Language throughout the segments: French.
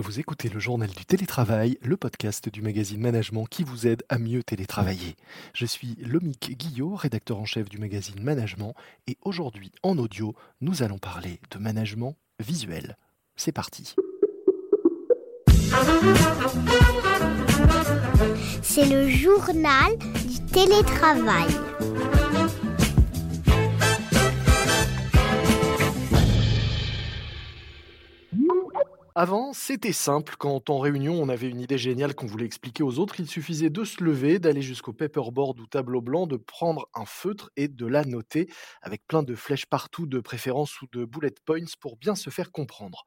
Vous écoutez le journal du télétravail, le podcast du magazine Management qui vous aide à mieux télétravailler. Je suis Lomique Guillot, rédacteur en chef du magazine Management, et aujourd'hui en audio, nous allons parler de management visuel. C'est parti. C'est le journal du télétravail. Avant, c'était simple. Quand en réunion, on avait une idée géniale qu'on voulait expliquer aux autres, il suffisait de se lever, d'aller jusqu'au paperboard ou tableau blanc, de prendre un feutre et de la noter avec plein de flèches partout, de préférence ou de bullet points pour bien se faire comprendre.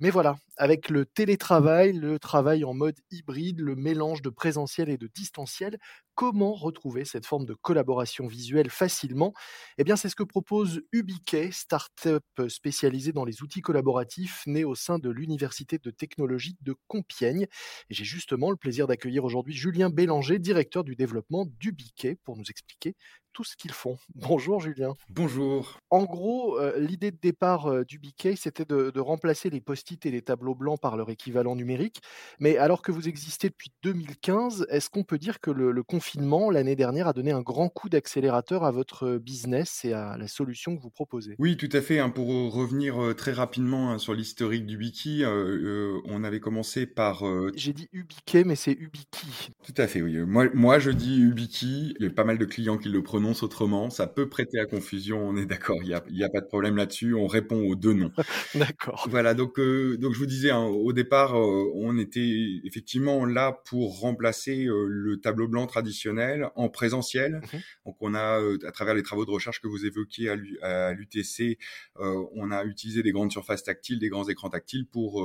Mais voilà, avec le télétravail, le travail en mode hybride, le mélange de présentiel et de distanciel, comment retrouver cette forme de collaboration visuelle facilement? Eh bien, c'est ce que propose Ubiquet, start-up spécialisée dans les outils collaboratifs, née au sein de l'Université de technologie de Compiègne. Et j'ai justement le plaisir d'accueillir aujourd'hui Julien Bélanger, directeur du développement d'Ubiquet, pour nous expliquer tout ce qu'ils font. Bonjour Julien. Bonjour. En gros, euh, l'idée de départ euh, du BK, c'était de, de, remplacer les post-it et les tableaux blancs par leur équivalent numérique. Mais alors que vous existez depuis 2015, est-ce qu'on peut dire que le, le confinement l'année dernière a donné un grand coup d'accélérateur à votre business et à la solution que vous proposez? Oui, tout à fait. Hein, pour revenir euh, très rapidement hein, sur l'historique du Biki, euh, on avait commencé par. Euh... J'ai dit Ubiquet, mais c'est Ubiki. Tout à fait, oui. Moi, moi je dis Ubiki. Il y a pas mal de clients qui le prononcent autrement. Ça peut prêter à confusion, on est d'accord. Il n'y a, pas de problème là-dessus. On répond aux deux noms. d'accord. Voilà, donc, euh, donc je vous disais, hein, au départ, euh, on était effectivement là pour remplacer euh, le tableau blanc traditionnel en présentiel. Mmh. Donc on a, à travers les travaux de recherche que vous évoquiez à l'UTC, on a utilisé des grandes surfaces tactiles, des grands écrans tactiles pour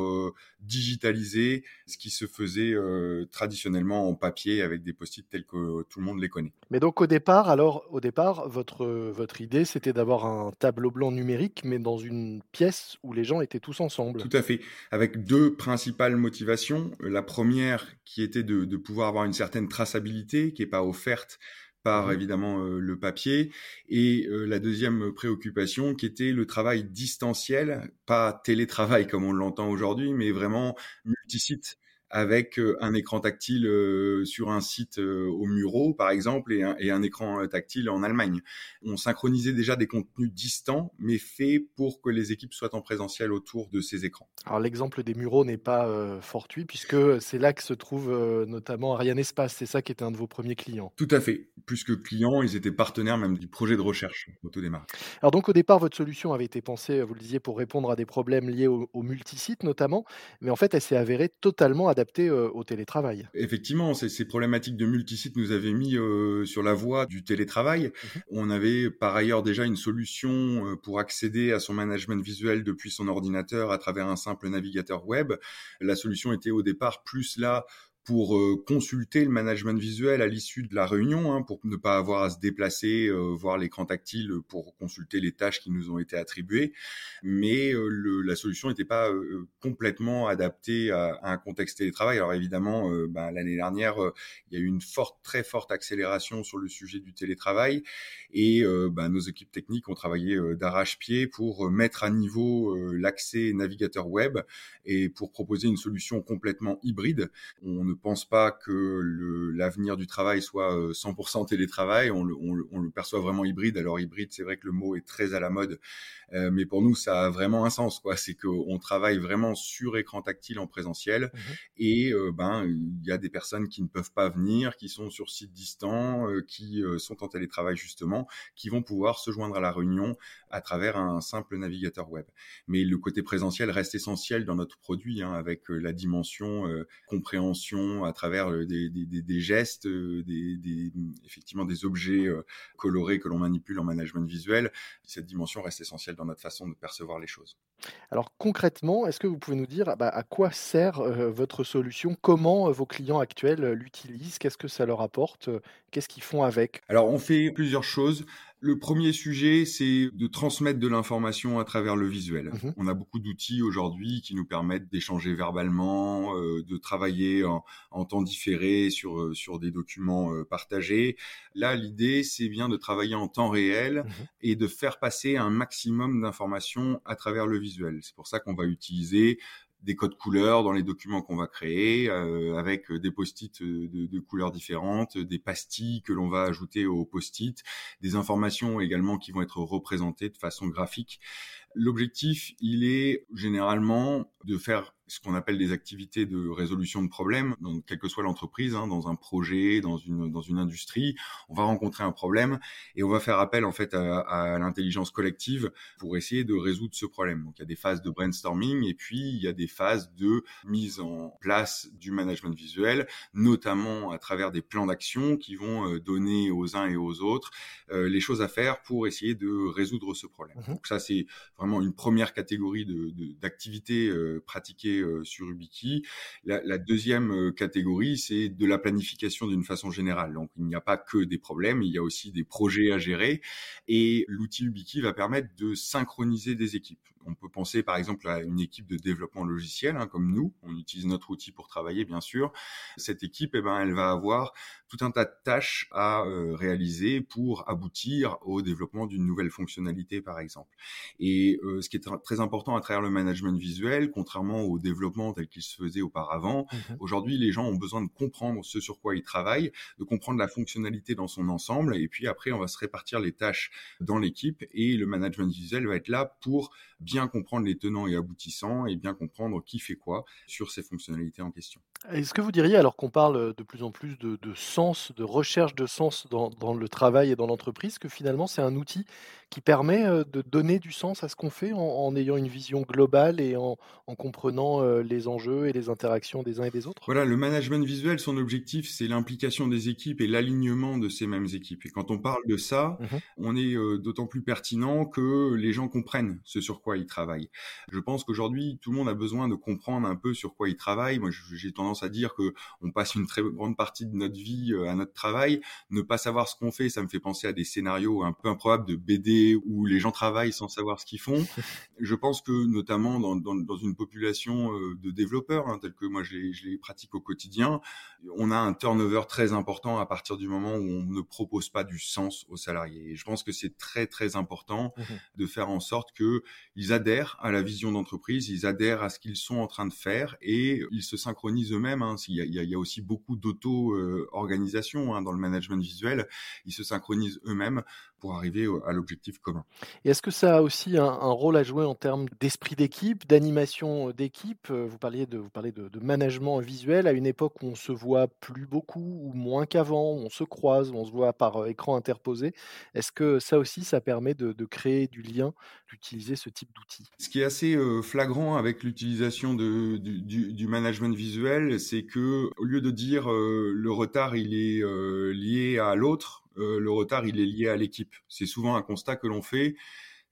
digitaliser ce qui se faisait traditionnellement en papier avec des post-it tels que tout le monde les connaît. Mais donc au départ, alors au départ, votre, votre idée, c'était d'avoir un tableau blanc numérique, mais dans une pièce où les gens étaient tous ensemble. Tout à fait, avec deux principales motivations. La première, qui était de, de pouvoir avoir une certaine traçabilité, qui n'est pas offerte par mmh. évidemment euh, le papier et euh, la deuxième préoccupation qui était le travail distanciel, pas télétravail comme on l'entend aujourd'hui, mais vraiment multisite avec un écran tactile sur un site au Muro, par exemple, et un, et un, écran tactile en Allemagne. On synchronisait déjà des contenus distants, mais faits pour que les équipes soient en présentiel autour de ces écrans. Alors l'exemple des Mureaux n'est pas euh, fortuit, puisque c'est là que se trouve euh, notamment Ariane Espace. C'est ça qui était un de vos premiers clients. Tout à fait. Plus que clients, ils étaient partenaires même du projet de recherche au tout démarrage. Alors donc au départ, votre solution avait été pensée, vous le disiez, pour répondre à des problèmes liés au, au multisite notamment, mais en fait, elle s'est avérée totalement adaptée au télétravail. Effectivement, ces problématiques de multisite nous avaient mis sur la voie du télétravail. Mmh On avait par ailleurs déjà une solution pour accéder à son management visuel depuis son ordinateur à travers un simple navigateur web. La solution était au départ plus là pour euh, consulter le management visuel à l'issue de la réunion, hein, pour ne pas avoir à se déplacer, euh, voir l'écran tactile pour consulter les tâches qui nous ont été attribuées. Mais euh, le, la solution n'était pas complètement adaptée à, à, un contexte télétravail. Alors évidemment, ben, l'année dernière, il y a eu une forte, très forte accélération sur le sujet du télétravail, et ben, nos équipes techniques ont travaillé d'arrache-pied pour mettre à niveau l'accès navigateur web et pour proposer une solution complètement hybride. Pense pas que l'avenir du travail soit 100% télétravail. On le, on, on le, perçoit vraiment hybride. Alors hybride, c'est vrai que le mot est très à la mode, euh, mais pour nous, ça a vraiment un sens. quoi. C'est qu'on travaille vraiment sur écran tactile en présentiel, mmh et euh, ben il y a des personnes qui ne peuvent pas venir, qui sont sur site distant, euh, qui sont en télétravail justement, qui vont pouvoir se joindre à la réunion à travers un simple navigateur web. Mais le côté présentiel reste essentiel dans notre produit, hein, avec la dimension compréhension à travers euh, des, des, des gestes, euh, des, effectivement des objets euh, colorés que l'on manipule en management visuel. Cette dimension reste essentielle dans notre façon de percevoir les choses. Alors concrètement, est-ce que vous pouvez nous dire bah, à quoi sert votre solution? Comment vos clients actuels l'utilisent? Qu'est-ce que ça leur apporte? Qu'est-ce qu'ils font avec? Alors on fait plusieurs choses. Le premier sujet, c'est de transmettre de l'information à travers le visuel. Mmh on a beaucoup d'outils aujourd'hui qui nous permettent d'échanger verbalement, euh, de travailler en, en, temps différé sur, euh, sur des documents euh, partagés. Là, l'idée, c'est bien de travailler en temps réel mmh et de faire passer un maximum d'informations à travers le visuel. C'est pour ça qu'on va utiliser des codes couleurs dans les documents qu'on va créer, euh, avec des post-it de, de, couleurs différentes, des pastilles que l'on va ajouter aux post-it, des informations également qui vont être représentées de façon graphique. L'objectif, il est généralement de faire ce qu'on appelle des activités de résolution de problèmes, donc quelle que soit l'entreprise, hein, dans un projet, dans une dans une industrie, on va rencontrer un problème et on va faire appel en fait à, à l'intelligence collective pour essayer de résoudre ce problème. Donc il y a des phases de brainstorming et puis il y a des phases de mise en place du management visuel, notamment à travers des plans d'action qui vont euh, donner aux uns et aux autres euh, les choses à faire pour essayer de résoudre ce problème. Mmh donc ça c'est vraiment une première catégorie de d'activités euh, pratiquées euh, sur Ubiki. La, deuxième euh, catégorie, c'est de la planification d'une façon générale. Donc, il n'y a pas que des problèmes, il y a aussi des projets à gérer. Et l'outil Ubiki va permettre de synchroniser des équipes. On peut penser par exemple à une équipe de développement logiciel, hein, comme nous. On utilise notre outil pour travailler, bien sûr. Cette équipe, eh ben, elle va avoir tout un tas de tâches à euh, réaliser pour aboutir au développement d'une nouvelle fonctionnalité, par exemple. Et euh, ce qui est très important à travers le management visuel, contrairement au développement tel qu'il se faisait auparavant, mmh aujourd'hui, les gens ont besoin de comprendre ce sur quoi ils travaillent, de comprendre la fonctionnalité dans son ensemble, et puis après, on va se répartir les tâches dans l'équipe, et le management visuel va être là pour bien comprendre les tenants et aboutissants et bien comprendre qui fait quoi sur ces fonctionnalités en question. Est-ce que vous diriez, alors qu'on parle de plus en plus de, sens, de recherche de sens dans, dans le travail et dans l'entreprise, que finalement c'est un outil qui permet de donner du sens à ce qu'on fait en, ayant une vision globale et en, comprenant les enjeux et les interactions des uns et des autres? Voilà, le management visuel, son objectif, c'est l'implication des équipes et l'alignement de ces mêmes équipes. Et quand on parle de ça, mmh on est d'autant plus pertinent que les gens comprennent ce sur quoi ils travaillent. Je pense qu'aujourd'hui, tout le monde a besoin de comprendre un peu sur quoi ils travaillent. Moi, j'ai tendance à dire que on passe une très grande partie de notre vie à notre travail. Ne pas savoir ce qu'on fait, ça me fait penser à des scénarios un peu improbables de BD où les gens travaillent sans savoir ce qu'ils font. Je pense que notamment dans, dans, dans une population euh, de développeurs, hein, tels que moi je les, je les, pratique au quotidien, on a un turnover très important à partir du moment où on ne propose pas du sens aux salariés. Et je pense que c'est très très important mmh de faire en sorte que ils adhèrent à la vision d'entreprise, ils adhèrent à ce qu'ils sont en train de faire et ils se synchronisent eux-mêmes. Hein. Il, y a, aussi beaucoup d'auto-organisation hein, dans le management visuel. Ils se synchronisent eux-mêmes pour arriver à l'objectif commun. Et est-ce que ça a aussi un, rôle à jouer en termes d'esprit d'équipe, d'animation d'équipe? Vous parliez, de, vous parlez de, management visuel à une époque où on se voit plus beaucoup ou moins qu'avant, on se croise, on se voit par euh, écran interposé. Est-ce que ça aussi, ça permet de, créer du lien, d'utiliser ce type Ce qui est assez flagrant avec l'utilisation du, du, management visuel, c'est que au lieu de dire le retard il est lié à l'autre, euh, le retard, il est lié à l'équipe. C'est souvent un constat que l'on fait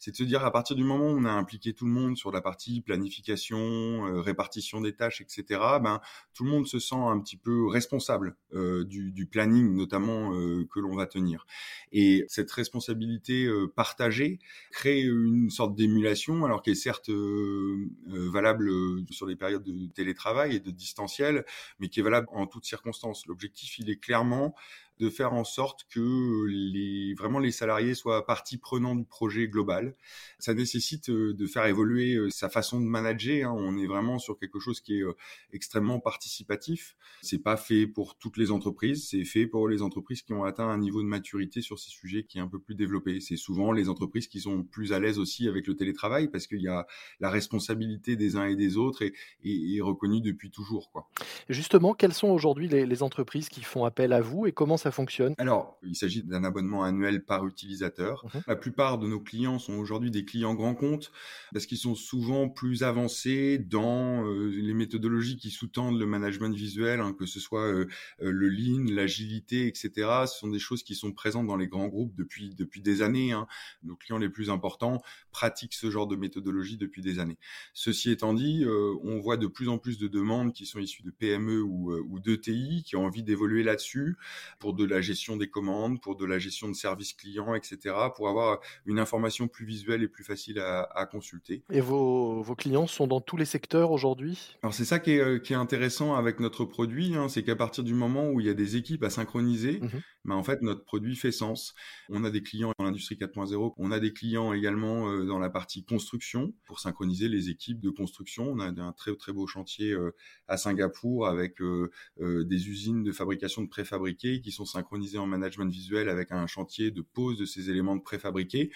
c'est de se dire à partir du moment où on a impliqué tout le monde sur la partie planification, euh, répartition des tâches, etc., ben tout le monde se sent un petit peu responsable euh, du, planning notamment euh, que l'on va tenir. Et cette responsabilité partagée crée une sorte d'émulation, alors qu'elle est certes valable sur les périodes de télétravail et de distanciel, mais qui est valable en toutes circonstances. L'objectif, il est clairement de faire en sorte que les, vraiment les salariés soient partie prenante du projet global. Ça nécessite euh, de faire évoluer euh, sa façon de manager. Hein. On est vraiment sur quelque chose qui est euh, extrêmement participatif. C'est pas fait pour toutes les entreprises. C'est fait pour les entreprises qui ont atteint un niveau de maturité sur ces sujets qui est un peu plus développé. C'est souvent les entreprises qui sont plus à l'aise aussi avec le télétravail parce qu'il y a la responsabilité des uns et des autres et, est reconnue depuis toujours. Quoi. Justement, quelles sont aujourd'hui les, entreprises qui font appel à vous et comment ça fonctionne Alors, il s'agit d'un abonnement annuel par utilisateur. Mmh La plupart de nos clients sont aujourd'hui des clients grands comptes parce qu'ils sont souvent plus avancés dans euh, les méthodologies qui sous-tendent le management visuel, hein, que ce soit euh, euh, le lean, l'agilité, etc. Ce sont des choses qui sont présentes dans les grands groupes depuis depuis des années. Hein. Nos clients les plus importants pratiquent ce genre de méthodologie depuis des années. Ceci étant dit, on voit de plus en plus de demandes qui sont issues de PME ou, ou d'ETI qui ont envie d'évoluer là-dessus pour de la gestion des commandes, pour de la gestion de services clients, etc., pour avoir une information plus visuelle et plus facile à, à consulter. Et vos, vos, clients sont dans tous les secteurs aujourd'hui? Alors c'est ça qui est, qui est, intéressant avec notre produit, hein, c'est qu'à partir du moment où il y a des équipes à synchroniser, mmh en fait notre produit fait sens. On a des clients dans l'industrie 4.0, on a des clients également euh, dans la partie construction pour synchroniser les équipes de construction. On a un très très beau chantier euh, à Singapour avec euh, des usines de fabrication de préfabriqués qui sont synchronisées en management visuel avec un chantier de pose de ces éléments préfabriqués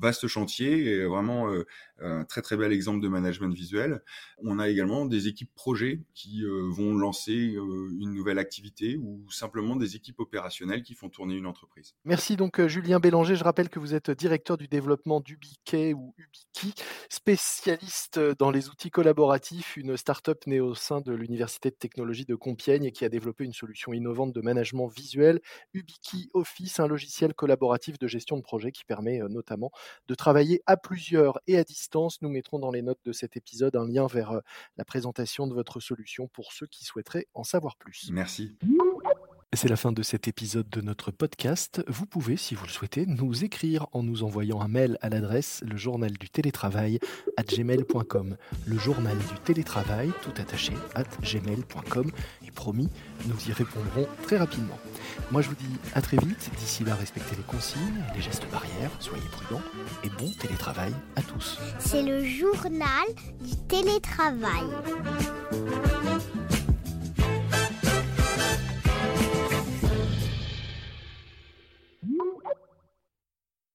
vaste chantier et vraiment euh, un très très bel exemple de management visuel. On a également des équipes projets qui euh, vont lancer euh, une nouvelle activité ou simplement des équipes opérationnelles qui font tourner une entreprise. Merci donc Julien Bélanger. Je rappelle que vous êtes directeur du développement d'Ubiquet ou Ubiki, spécialiste dans les outils collaboratifs, une start-up née au sein de l'Université de technologie de Compiègne et qui a développé une solution innovante de management visuel, Ubiki Office, un logiciel collaboratif de gestion de projet qui permet notamment de travailler à plusieurs et à distance. Nous mettrons dans les notes de cet épisode un lien vers la présentation de votre solution pour ceux qui souhaiteraient en savoir plus. Merci. C'est la fin de cet épisode de notre podcast. Vous pouvez, si vous le souhaitez, nous écrire en nous envoyant un mail à l'adresse le journal du télétravail at. Le journal du télétravail, tout attaché, at gmail.com. Et promis, nous y répondrons très rapidement. Moi, je vous dis à très vite. D'ici là, respectez les consignes, les gestes barrières, soyez prudents et bon télétravail à tous. C'est le journal du télétravail.